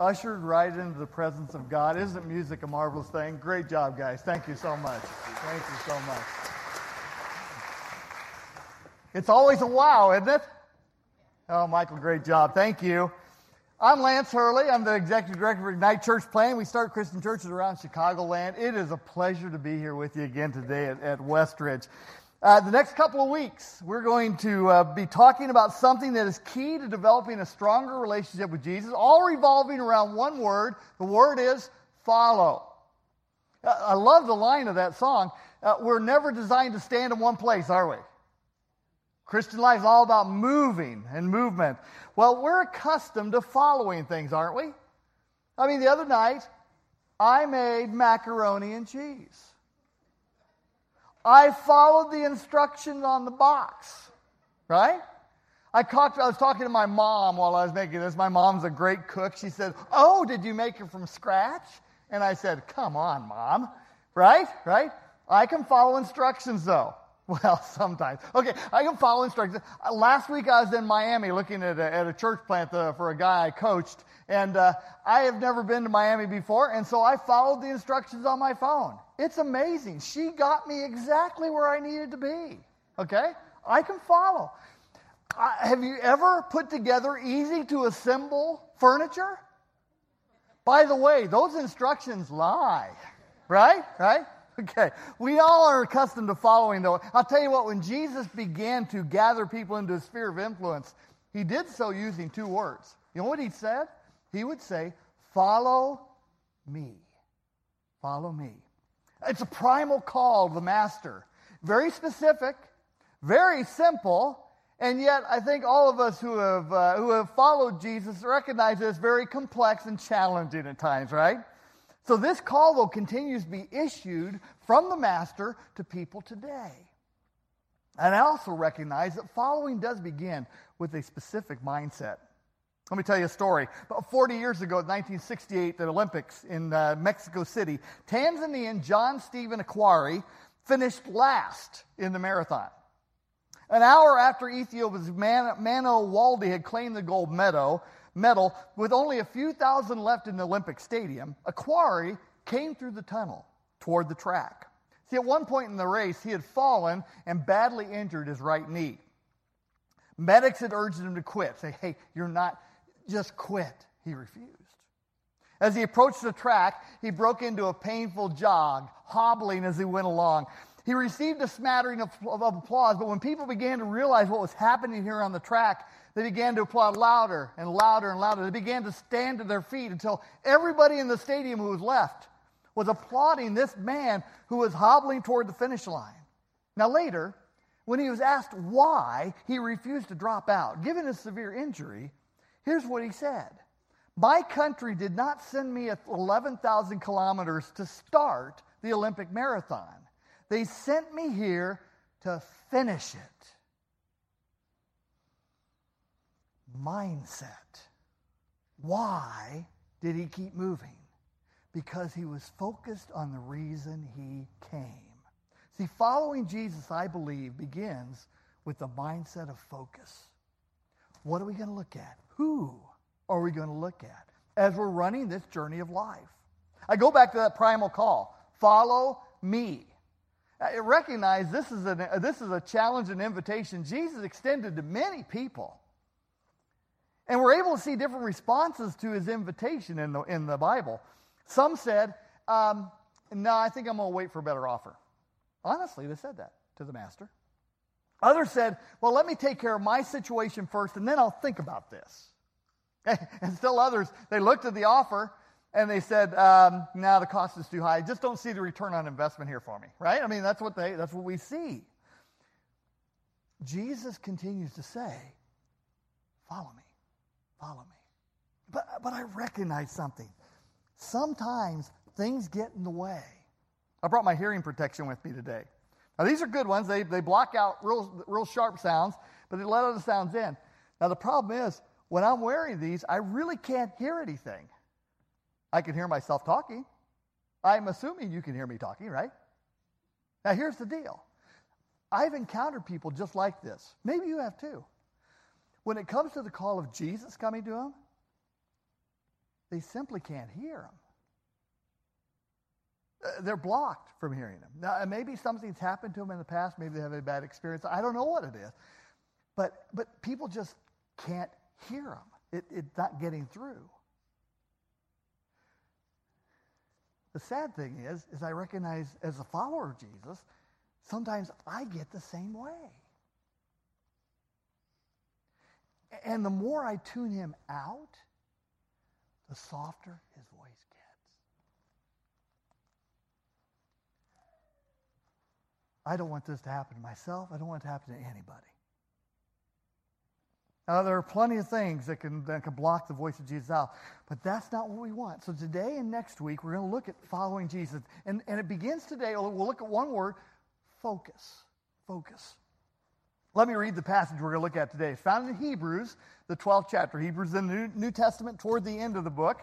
ushered right into the presence of God. Isn't music a marvelous thing? Great job, guys. Thank you so much. Thank you so much. It's always a wow, isn't it? Oh, Michael, great job. Thank you. I'm Lance Hurley. I'm the executive director of Ignite Church Plan. We start Christian churches around Chicagoland. It is a pleasure to be here with you again today at, at Westridge. Uh, the next couple of weeks, we're going to uh, be talking about something that is key to developing a stronger relationship with Jesus, all revolving around one word. The word is follow. Uh, I love the line of that song. Uh, we're never designed to stand in one place, are we? Christian life is all about moving and movement. Well, we're accustomed to following things, aren't we? I mean, the other night, I made macaroni and cheese. I followed the instructions on the box, right? I, talked, I was talking to my mom while I was making this. My mom's a great cook. She said, Oh, did you make it from scratch? And I said, Come on, mom. Right? Right? I can follow instructions though. Well, sometimes. Okay, I can follow instructions. Uh, last week I was in Miami looking at a, at a church plant uh, for a guy I coached, and uh, I have never been to Miami before, and so I followed the instructions on my phone. It's amazing. She got me exactly where I needed to be. Okay? I can follow. Uh, have you ever put together easy to assemble furniture? By the way, those instructions lie. Right? Right? Okay, we all are accustomed to following, though. I'll tell you what, when Jesus began to gather people into his sphere of influence, he did so using two words. You know what he said? He would say, Follow me. Follow me. It's a primal call of the master. Very specific, very simple, and yet I think all of us who have, uh, who have followed Jesus recognize it's very complex and challenging at times, right? So this call, though, continues to be issued from the Master to people today. And I also recognize that following does begin with a specific mindset. Let me tell you a story. About 40 years ago, 1968, the Olympics in uh, Mexico City, Tanzanian John Stephen Akhwari finished last in the marathon. An hour after Ethiopia's Man- Mamo Wolde had claimed the gold medal, medal, with only a few thousand left in the Olympic Stadium, Akhwari came through the tunnel toward the track. See, at one point in the race, he had fallen and badly injured his right knee. Medics had urged him to quit, say, hey, you're not, just quit. He refused. As he approached the track, he broke into a painful jog, hobbling as he went along. He received a smattering of, of, applause, but when people began to realize what was happening here on the track, they began to applaud louder and louder and louder. They began to stand to their feet until everybody in the stadium who was left was applauding this man who was hobbling toward the finish line. Now, later, when he was asked why he refused to drop out, given his severe injury, here's what he said My country did not send me 11,000 kilometers to start the Olympic marathon, they sent me here to finish it. mindset. Why did he keep moving? Because he was focused on the reason he came. See, following Jesus, I believe, begins with the mindset of focus. What are we going to look at? Who are we going to look at as we're running this journey of life? I go back to that primal call follow me. I recognize this is, a, this is a challenge and invitation Jesus extended to many people. And we're able to see different responses to his invitation in the, in the Bible. Some said, um, No, I think I'm going to wait for a better offer. Honestly, they said that to the master. Others said, Well, let me take care of my situation first, and then I'll think about this. And still others, they looked at the offer and they said, um, "No, the cost is too high. I just don't see the return on investment here for me." Right? I mean, that's what they that's what we see. Jesus continues to say, "Follow me." Follow me. But, but I recognize something. Sometimes things get in the way. I brought my hearing protection with me today. Now, these are good ones. They, they block out real, real sharp sounds, but they let other sounds in. Now, the problem is, when I'm wearing these, I really can't hear anything. I can hear myself talking. I'm assuming you can hear me talking, right? Now, here's the deal I've encountered people just like this. Maybe you have too when it comes to the call of Jesus coming to them, they simply can't hear him. Uh, they're blocked from hearing him. Now, maybe something's happened to them in the past. Maybe they have a bad experience. I don't know what it is. But, but people just can't hear him. It, it's not getting through. The sad thing is, is I recognize as a follower of Jesus, sometimes I get the same way. And the more I tune him out, the softer his voice gets. I don't want this to happen to myself. I don't want it to happen to anybody. Now, there are plenty of things that can, that can block the voice of Jesus out, but that's not what we want. So today and next week, we're going to look at following Jesus. And, and it begins today. We'll look at one word focus. Focus. Let me read the passage we're going to look at today. It's found in Hebrews, the 12th chapter. Hebrews in the New, New Testament, toward the end of the book.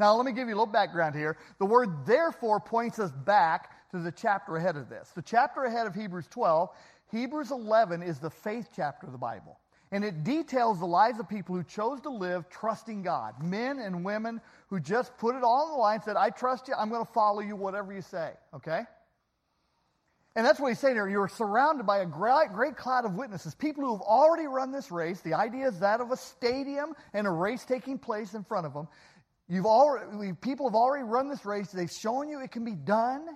Now, let me give you a little background here. The word therefore points us back to the chapter ahead of this. The chapter ahead of Hebrews 12, Hebrews 11 is the faith chapter of the Bible. And it details the lives of people who chose to live trusting God. Men and women who just put it all on the line, and said, I trust you, I'm going to follow you, whatever you say. Okay? And that's what he's saying here. You're surrounded by a great, great cloud of witnesses, people who have already run this race. The idea is that of a stadium and a race taking place in front of them. You've already, people have already run this race. They've shown you it can be done,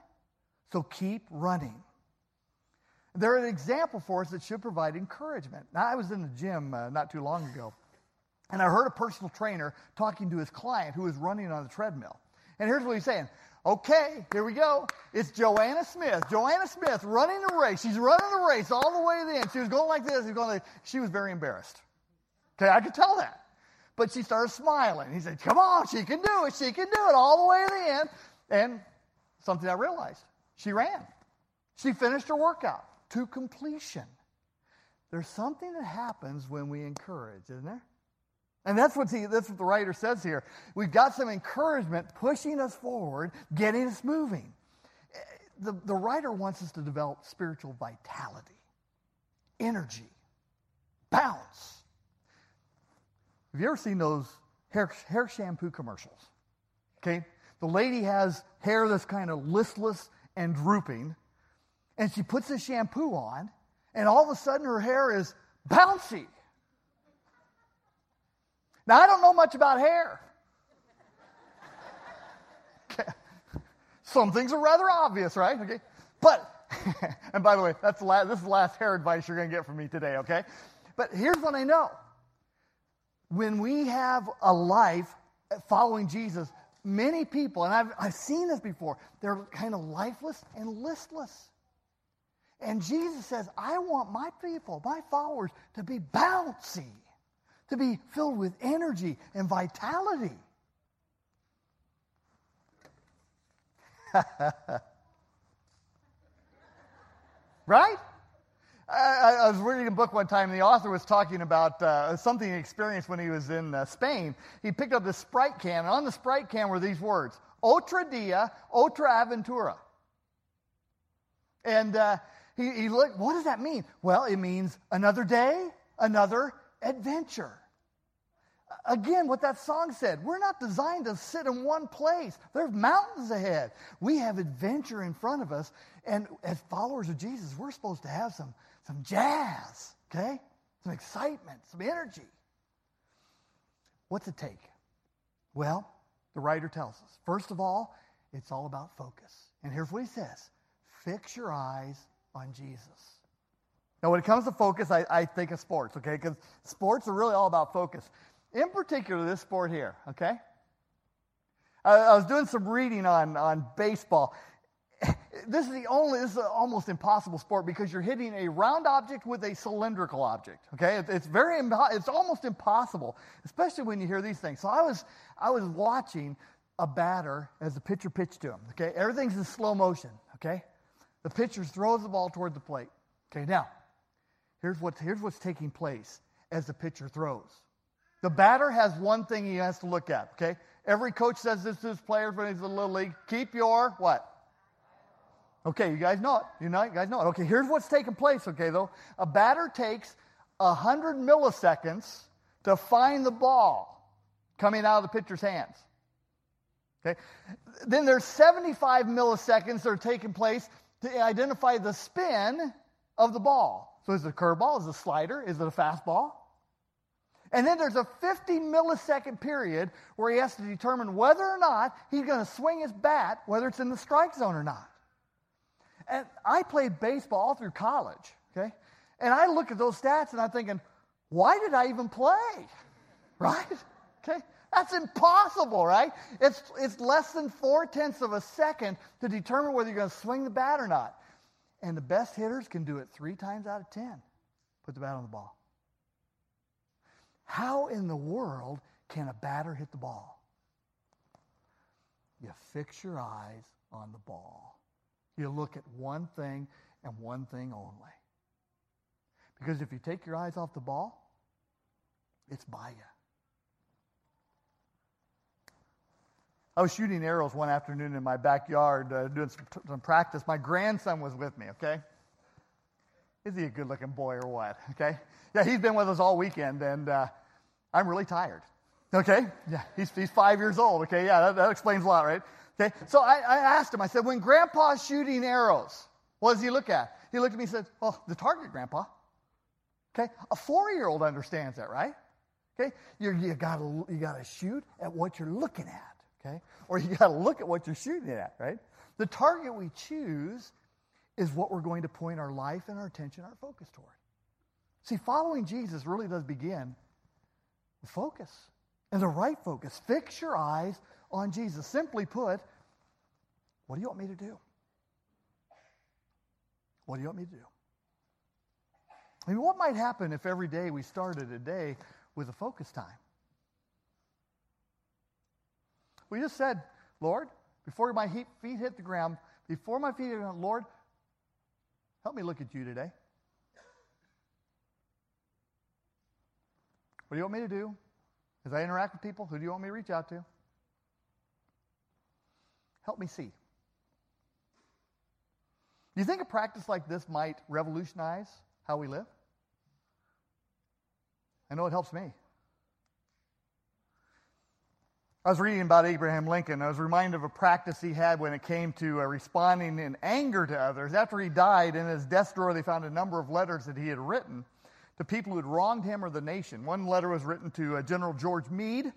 so keep running. They're an example for us that should provide encouragement. Now, I was in the gym uh, not too long ago, and I heard a personal trainer talking to his client who was running on the treadmill. And here's what he's saying Okay, here we go. It's Joanna Smith. Joanna Smith running the race. She's running the race all the way to the end. She was going like this. She was, going like, she was very embarrassed. Okay, I could tell that. But she started smiling. He said, Come on, she can do it. She can do it all the way to the end. And something I realized she ran. She finished her workout to completion. There's something that happens when we encourage, isn't there? And that's what, he, that's what the writer says here. We've got some encouragement pushing us forward, getting us moving. The, the writer wants us to develop spiritual vitality, energy, bounce. Have you ever seen those hair, hair shampoo commercials? Okay? The lady has hair that's kind of listless and drooping, and she puts the shampoo on, and all of a sudden her hair is bouncy now, I don't know much about hair. Some things are rather obvious, right? Okay. But, and by the way, that's the last, this is the last hair advice you're going to get from me today, okay? But here's what I know. When we have a life following Jesus, many people, and I've, I've seen this before, they're kind of lifeless and listless. And Jesus says, I want my people, my followers, to be bouncy to be filled with energy and vitality. right? I, I, was reading a book one time, and the author was talking about uh, something he experienced when he was in uh, Spain. He picked up this Sprite can, and on the Sprite can were these words Otra dia, otra aventura. And uh, he, he looked, what does that mean? Well, it means another day, another adventure. Again, what that song said, we're not designed to sit in one place. There's mountains ahead. We have adventure in front of us. And as followers of Jesus, we're supposed to have some, some jazz, okay? Some excitement, some energy. What's it take? Well, the writer tells us. First of all, it's all about focus. And here's what he says fix your eyes on Jesus. Now, when it comes to focus, I, I think of sports, okay? Because sports are really all about focus. In particular, this sport here, okay? I, I was doing some reading on, on baseball. This is the only, this is almost impossible sport because you're hitting a round object with a cylindrical object, okay? It, it's very, it's almost impossible, especially when you hear these things. So I was, I was watching a batter as the pitcher pitched to him. Okay, everything's in slow motion. Okay, the pitcher throws the ball toward the plate. Okay, now here's what's here's what's taking place as the pitcher throws. The batter has one thing he has to look at. Okay, every coach says this to his players when he's in the little league: keep your what? Okay, you guys know it. You know, you guys know it. Okay, here's what's taking place. Okay, though, a batter takes hundred milliseconds to find the ball coming out of the pitcher's hands. Okay? Then there's 75 milliseconds that are taking place to identify the spin of the ball. So is it a curveball? Is it a slider? Is it a fastball? And then there's a 50 millisecond period where he has to determine whether or not he's going to swing his bat, whether it's in the strike zone or not. And I played baseball all through college, okay? And I look at those stats and I'm thinking, why did I even play? Right? Okay? That's impossible, right? It's, it's less than four tenths of a second to determine whether you're going to swing the bat or not. And the best hitters can do it three times out of ten. Put the bat on the ball. How in the world can a batter hit the ball? You fix your eyes on the ball. You look at one thing and one thing only. Because if you take your eyes off the ball, it's by you. I was shooting arrows one afternoon in my backyard uh, doing some, some, practice. My grandson was with me, okay? Is he a good looking boy or what? Okay? Yeah, he's been with us all weekend, and uh, I'm really tired. Okay? Yeah, he's, he's five years old, okay? Yeah, that, that explains a lot, right? Okay? So I, I asked him, I said, when grandpa's shooting arrows, what does he look at? He looked at me and said, Oh, the target, grandpa. Okay? A four year old understands that, right? Okay? You're, you got to you gotta shoot at what you're looking at okay? Or you got to look at what you're shooting at, right? The target we choose is what we're going to point our life and our attention, our focus toward. See, following Jesus really does begin with focus and the right focus. Fix your eyes on Jesus. Simply put, what do you want me to do? What do you want me to do? I mean, what might happen if every day we started a day with a focus time? We just said, Lord, before my feet hit the ground, before my feet hit the ground, Lord, help me look at you today. What do you want me to do? As I interact with people, who do you want me to reach out to? Help me see. Do you think a practice like this might revolutionize how we live? I know it helps me. I was reading about Abraham Lincoln. I was reminded of a practice he had when it came to uh, responding in anger to others. After he died, in his desk drawer, they found a number of letters that he had written to people who had wronged him or the nation. One letter was written to uh, General George Meade,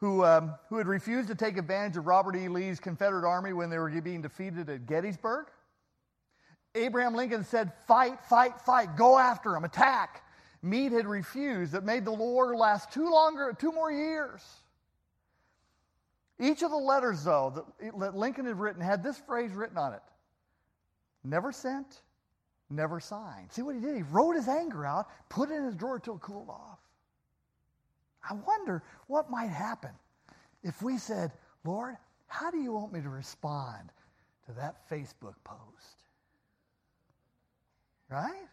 who, um, who had refused to take advantage of Robert E. Lee's Confederate Army when they were being defeated at Gettysburg. Abraham Lincoln said, Fight, fight, fight, go after him, attack. Meade had refused. That made the war last two longer, two more years. Each of the letters, though, that Lincoln had written had this phrase written on it never sent, never signed. See what he did? He wrote his anger out, put it in his drawer till it cooled off. I wonder what might happen if we said, Lord, how do you want me to respond to that Facebook post? Right?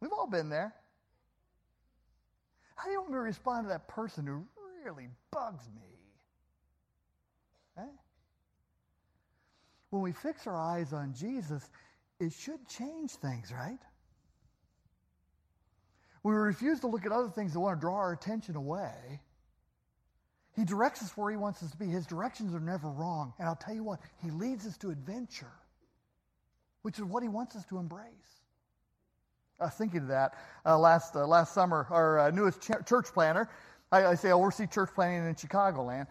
We've all been there. How do you want me to respond to that person who really bugs me? Right? When we fix our eyes on Jesus, it should change things, right? We refuse to look at other things that want to draw our attention away, he directs us where he wants us to be. His directions are never wrong. And I'll tell you what, he leads us to adventure, which is what he wants us to embrace. I was thinking of that uh, last, uh, last summer. Our uh, newest ch- church planner, I, I say oversee church planning in Chicagoland.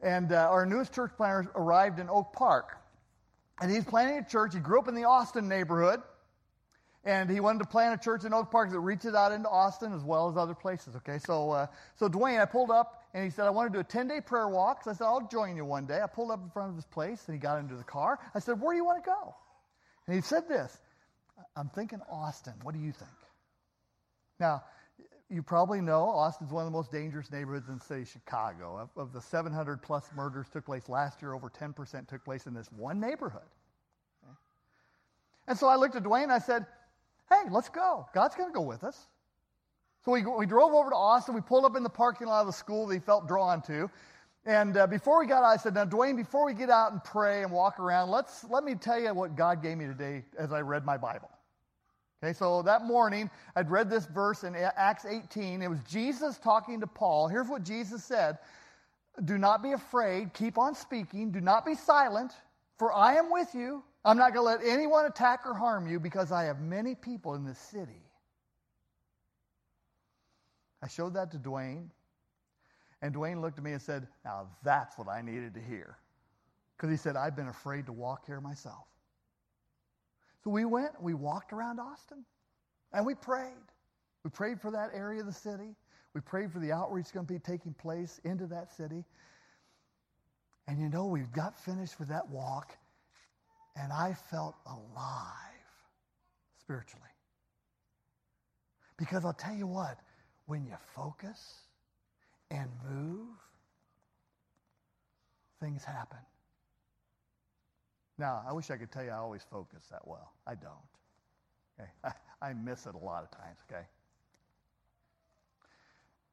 And uh, our newest church planter arrived in Oak Park. And he's planning a church. He grew up in the Austin neighborhood. And he wanted to plant a church in Oak Park that reaches out into Austin as well as other places. Okay, so uh, so Dwayne, I pulled up and he said, I want to do a 10 day prayer walk. So I said, I'll join you one day. I pulled up in front of his place and he got into the car. I said, Where do you want to go? And he said this I'm thinking Austin. What do you think? Now, you probably know Austin's one of the most dangerous neighborhoods in the city of Chicago. Of, of the 700 plus murders took place last year, over 10% took place in this one neighborhood. Okay? And so I looked at Dwayne and I said, hey, let's go. God's going to go with us. So we, we drove over to Austin. We pulled up in the parking lot of the school that he felt drawn to. And uh, before we got out, I said, Now, Dwayne, before we get out and pray and walk around, let's, let me tell you what God gave me today as I read my Bible. Okay, so that morning, I'd read this verse in Acts 18. It was Jesus talking to Paul. Here's what Jesus said Do not be afraid. Keep on speaking. Do not be silent, for I am with you. I'm not going to let anyone attack or harm you because I have many people in this city. I showed that to Dwayne, and Dwayne looked at me and said, Now that's what I needed to hear. Because he said, I've been afraid to walk here myself. So we went, we walked around Austin, and we prayed. We prayed for that area of the city. We prayed for the outreach going to be taking place into that city. And you know, we got finished with that walk, and I felt alive spiritually. Because I'll tell you what, when you focus and move, things happen. Now, I wish I could tell you I always focus that well. I don't. Okay? I, I miss it a lot of times, okay?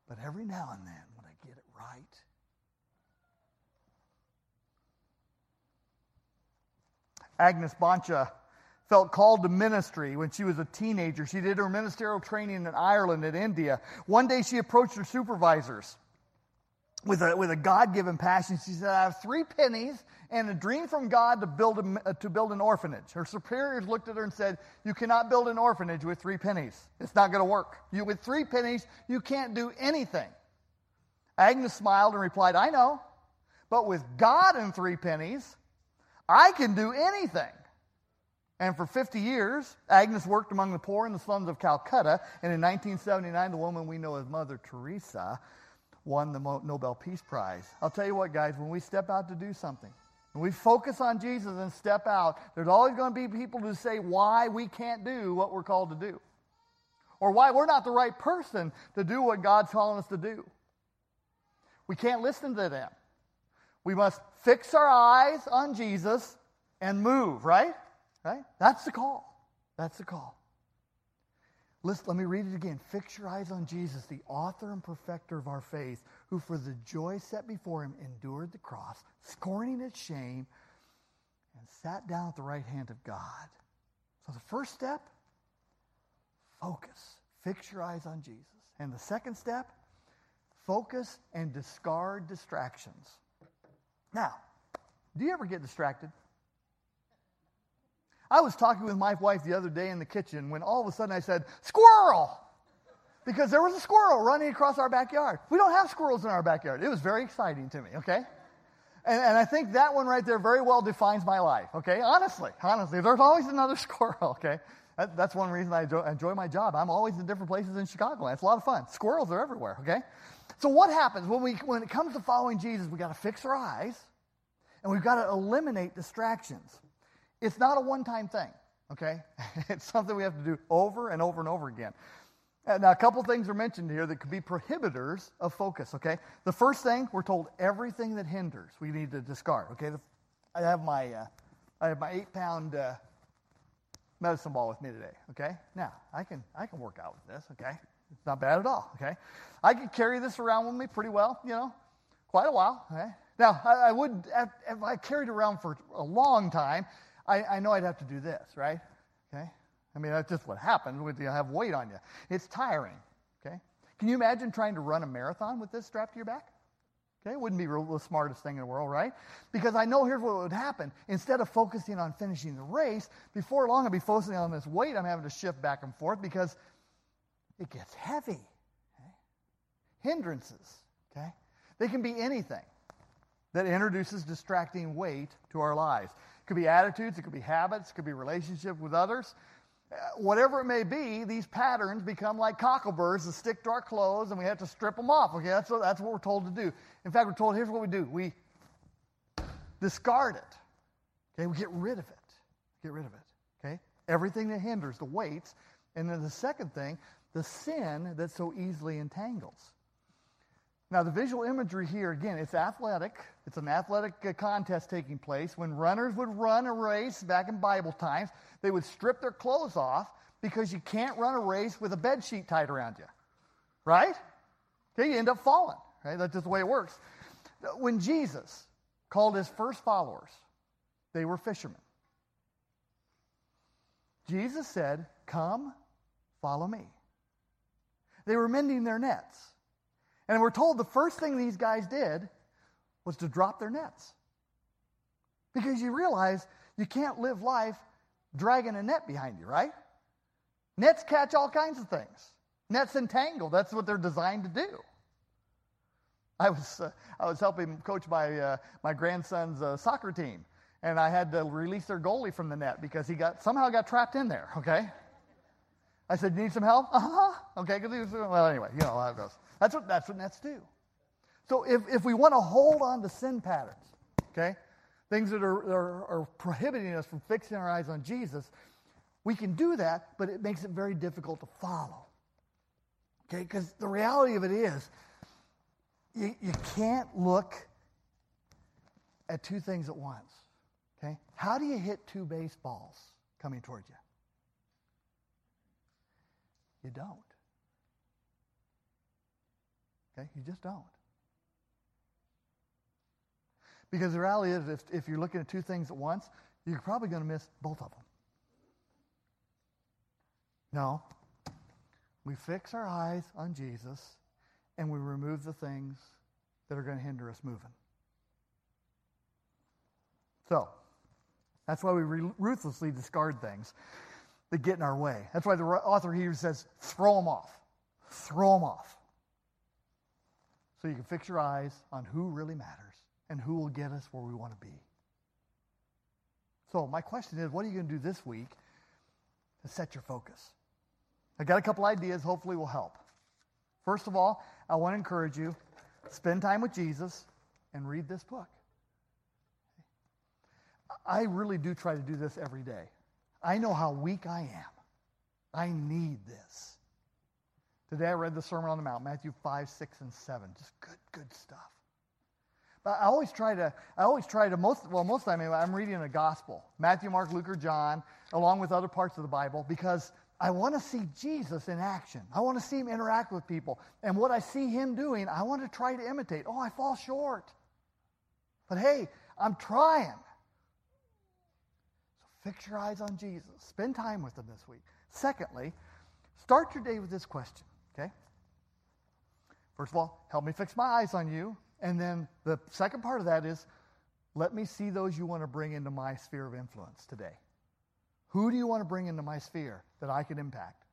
But every now and then, when I get it right, Agnes Boncha felt called to ministry when she was a teenager. She did her ministerial training in Ireland and India. One day she approached her supervisors with a, with a God given passion. She said, I have three pennies and a dream from God to build, a, uh, to build an orphanage. Her superiors looked at her and said, You cannot build an orphanage with three pennies. It's not going to work. You, with three pennies, you can't do anything. Agnes smiled and replied, I know, but with God and three pennies, I can do anything. And for 50 years, Agnes worked among the poor in the slums of Calcutta. And in 1979, the woman we know as Mother Teresa won the Nobel Peace Prize. I'll tell you what, guys, when we step out to do something, when we focus on Jesus and step out, there's always going to be people who say why we can't do what we're called to do, or why we're not the right person to do what God's calling us to do. We can't listen to them. We must fix our eyes on Jesus and move, right? Right? That's the call. That's the call. Listen, let me read it again. Fix your eyes on Jesus, the author and perfecter of our faith, who for the joy set before him endured the cross, scorning its shame, and sat down at the right hand of God. So the first step, focus. Fix your eyes on Jesus. And the second step, focus and discard distractions. Now, do you ever get distracted? I was talking with my wife the other day in the kitchen when all of a sudden I said, Squirrel! Because there was a squirrel running across our backyard. We don't have squirrels in our backyard. It was very exciting to me, okay? And, and I think that one right there very well defines my life, okay? Honestly, honestly. There's always another squirrel, okay? That, that's one reason I enjoy, enjoy my job. I'm always in different places in Chicago. and It's a lot of fun. Squirrels are everywhere, okay? So what happens when, we, when it comes to following Jesus? We've got to fix our eyes and we've got to eliminate distractions. It's not a one time thing, okay? it's something we have to do over and over and over again. Now, a couple things are mentioned here that could be prohibitors of focus, okay? The first thing, we're told everything that hinders we need to discard, okay? I have my, uh, I have my eight pound uh, medicine ball with me today, okay? Now, I can, I can work out with this, okay? It's not bad at all, okay? I can carry this around with me pretty well, you know, quite a while, okay? Now, I, I would, if I carried around for a long time, I, I know I'd have to do this, right? Okay? I mean, that's just what happens when you have weight on you. It's tiring, okay? Can you imagine trying to run a marathon with this strapped to your back? Okay, it wouldn't be the smartest thing in the world, right? Because I know here's what would happen. Instead of focusing on finishing the race, before long I'd be focusing on this weight I'm having to shift back and forth because it gets heavy. Okay? Hindrances, okay? They can be anything that introduces distracting weight to our lives. It could be attitudes, it could be habits, it could be relationship with others. Uh, whatever it may be, these patterns become like cockleburs that stick to our clothes and we have to strip them off. Okay, that's what, that's what we're told to do. In fact, we're told here's what we do we discard it. Okay, we get rid of it. Get rid of it. Okay, everything that hinders the weights. And then the second thing, the sin that so easily entangles. Now, the visual imagery here, again, it's athletic. It's an athletic uh, contest taking place. When runners would run a race back in Bible times, they would strip their clothes off because you can't run a race with a bed sheet tied around you. Right? Okay, you end up falling. Right? That's just the way it works. When Jesus called his first followers, they were fishermen. Jesus said, Come, follow me. They were mending their nets. And we're told the first thing these guys did was to drop their nets. Because you realize you can't live life dragging a net behind you, right? Nets catch all kinds of things. Nets entangle. That's what they're designed to do. I was, uh, I was helping coach my, uh, my grandson's uh, soccer team, and I had to release their goalie from the net because he got somehow got trapped in there, okay? I said, You need some help? Uh huh. Okay, because well, anyway, you know how it goes. That's what, that's what nets do. So if, if we want to hold on to sin patterns, okay, things that are, are, are prohibiting us from fixing our eyes on Jesus, we can do that, but it makes it very difficult to follow. Okay, because the reality of it is, you, you can't look at two things at once. Okay? How do you hit two baseballs coming towards you? You don't. Okay? You just don't. Because the reality is, if, if you're looking at two things at once, you're probably going to miss both of them. No. We fix our eyes on Jesus and we remove the things that are going to hinder us moving. So, that's why we ruthlessly discard things that get in our way. That's why the author here says, throw them off. Throw them off. So you can fix your eyes on who really matters and who will get us where we want to be. So, my question is what are you going to do this week to set your focus? I got a couple ideas, hopefully, will help. First of all, I want to encourage you spend time with Jesus and read this book. I really do try to do this every day. I know how weak I am. I need this. Today I read the Sermon on the Mount, Matthew 5, 6, and 7. Just good, good stuff. But I always try to, I always try to, most, well, most of the time I'm reading a gospel Matthew, Mark, Luke, or John, along with other parts of the Bible, because I want to see Jesus in action. I want to see him interact with people. And what I see him doing, I want to try to imitate. Oh, I fall short. But hey, I'm trying. Fix your eyes on Jesus. Spend time with him this week. Secondly, start your day with this question, okay? First of all, help me fix my eyes on you. And then the second part of that is, let me see those you want to bring into my sphere of influence today. Who do you want to bring into my sphere that I can impact?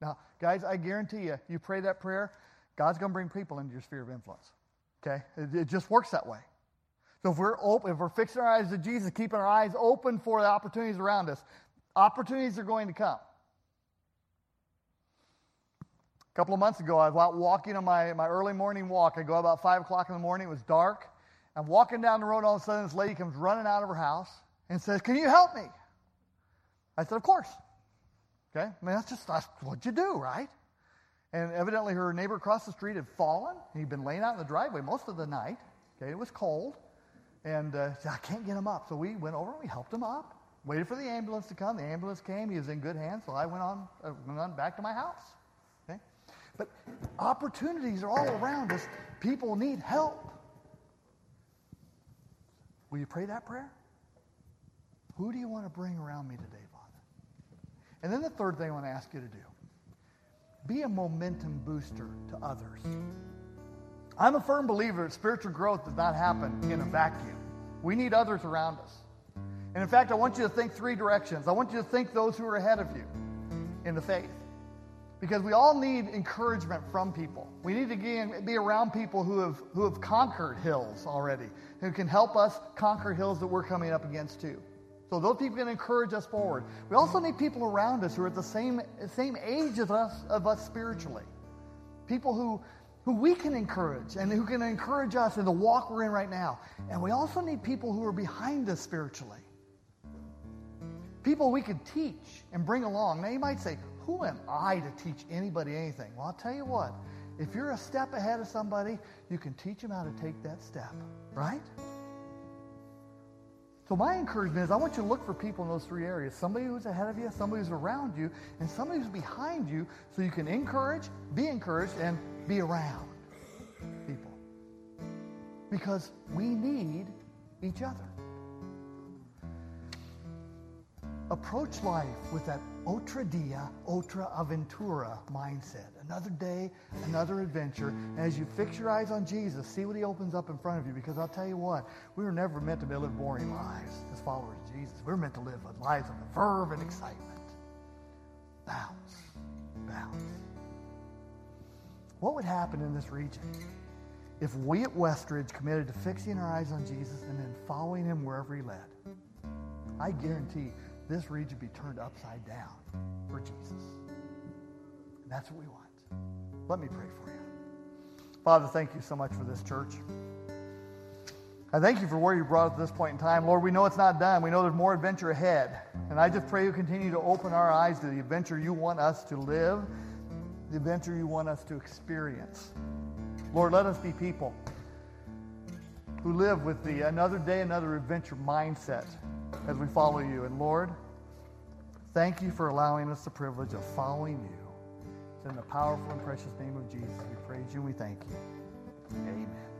Now, guys, I guarantee you, you pray that prayer, God's going to bring people into your sphere of influence. Okay? It, it just works that way. So if we're open, if we're fixing our eyes to Jesus, keeping our eyes open for the opportunities around us, opportunities are going to come. A couple of months ago, I was out walking on my, my early morning walk. I go about 5 o'clock in the morning. It was dark. I'm walking down the road. All of a sudden, this lady comes running out of her house and says, Can you help me? I said, Of course. Okay? I mean, that's just that's what you do, right? And evidently, her neighbor across the street had fallen. He'd been laying out in the driveway most of the night. Okay? It was cold. And uh, said, I can't get him up. So we went over and we helped him up. Waited for the ambulance to come. The ambulance came. He was in good hands. So I went on, uh, went on back to my house. Okay? But opportunities are all around us. People need help. Will you pray that prayer? Who do you want to bring around me today, Father? and then the third thing I want to ask you to do be a momentum booster to others. I'm a firm believer that spiritual growth does not happen in a vacuum. We need others around us. And in fact, I want you to think three directions. I want you to think those who are ahead of you in the faith. Because we all need encouragement from people. We need to be around people who have, who have conquered hills already, who can help us conquer hills that we're coming up against too. So those people can encourage us forward. We also need people around us who are at the same, same age of us, of us spiritually. People who, who we can encourage and who can encourage us in the walk we're in right now. And we also need people who are behind us spiritually. People we could teach and bring along. Now you might say, who am I to teach anybody anything? Well, I'll tell you what. If you're a step ahead of somebody, you can teach them how to take that step, right? So my encouragement is I want you to look for people in those three areas. Somebody who's ahead of you, somebody who's around you, and somebody who's behind you so you can encourage, be encouraged, and be around people. Because we need each other. Approach life with that otra dia, otra aventura mindset. Another day, another adventure. And as you fix your eyes on Jesus, see what he opens up in front of you. Because I'll tell you what, we were never meant to live boring lives as followers of Jesus. We are meant to live lives of verve and excitement. Bounce. Bounce. What would happen in this region if we at Westridge committed to fixing our eyes on Jesus and then following him wherever he led? I guarantee this region be turned upside down for Jesus. And that's what we want. Let me pray for you. Father, thank you so much for this church. I thank you for where you brought us at this point in time. Lord, we know it's not done. We know there's more adventure ahead. And I just pray you continue to open our eyes to the adventure you want us to live, the adventure you want us to experience. Lord, let us be people who live with the another day, another adventure mindset as we follow you. And Lord, thank you for allowing us the privilege of following you. It's in the powerful and precious name of Jesus we praise you and we thank you. Amen.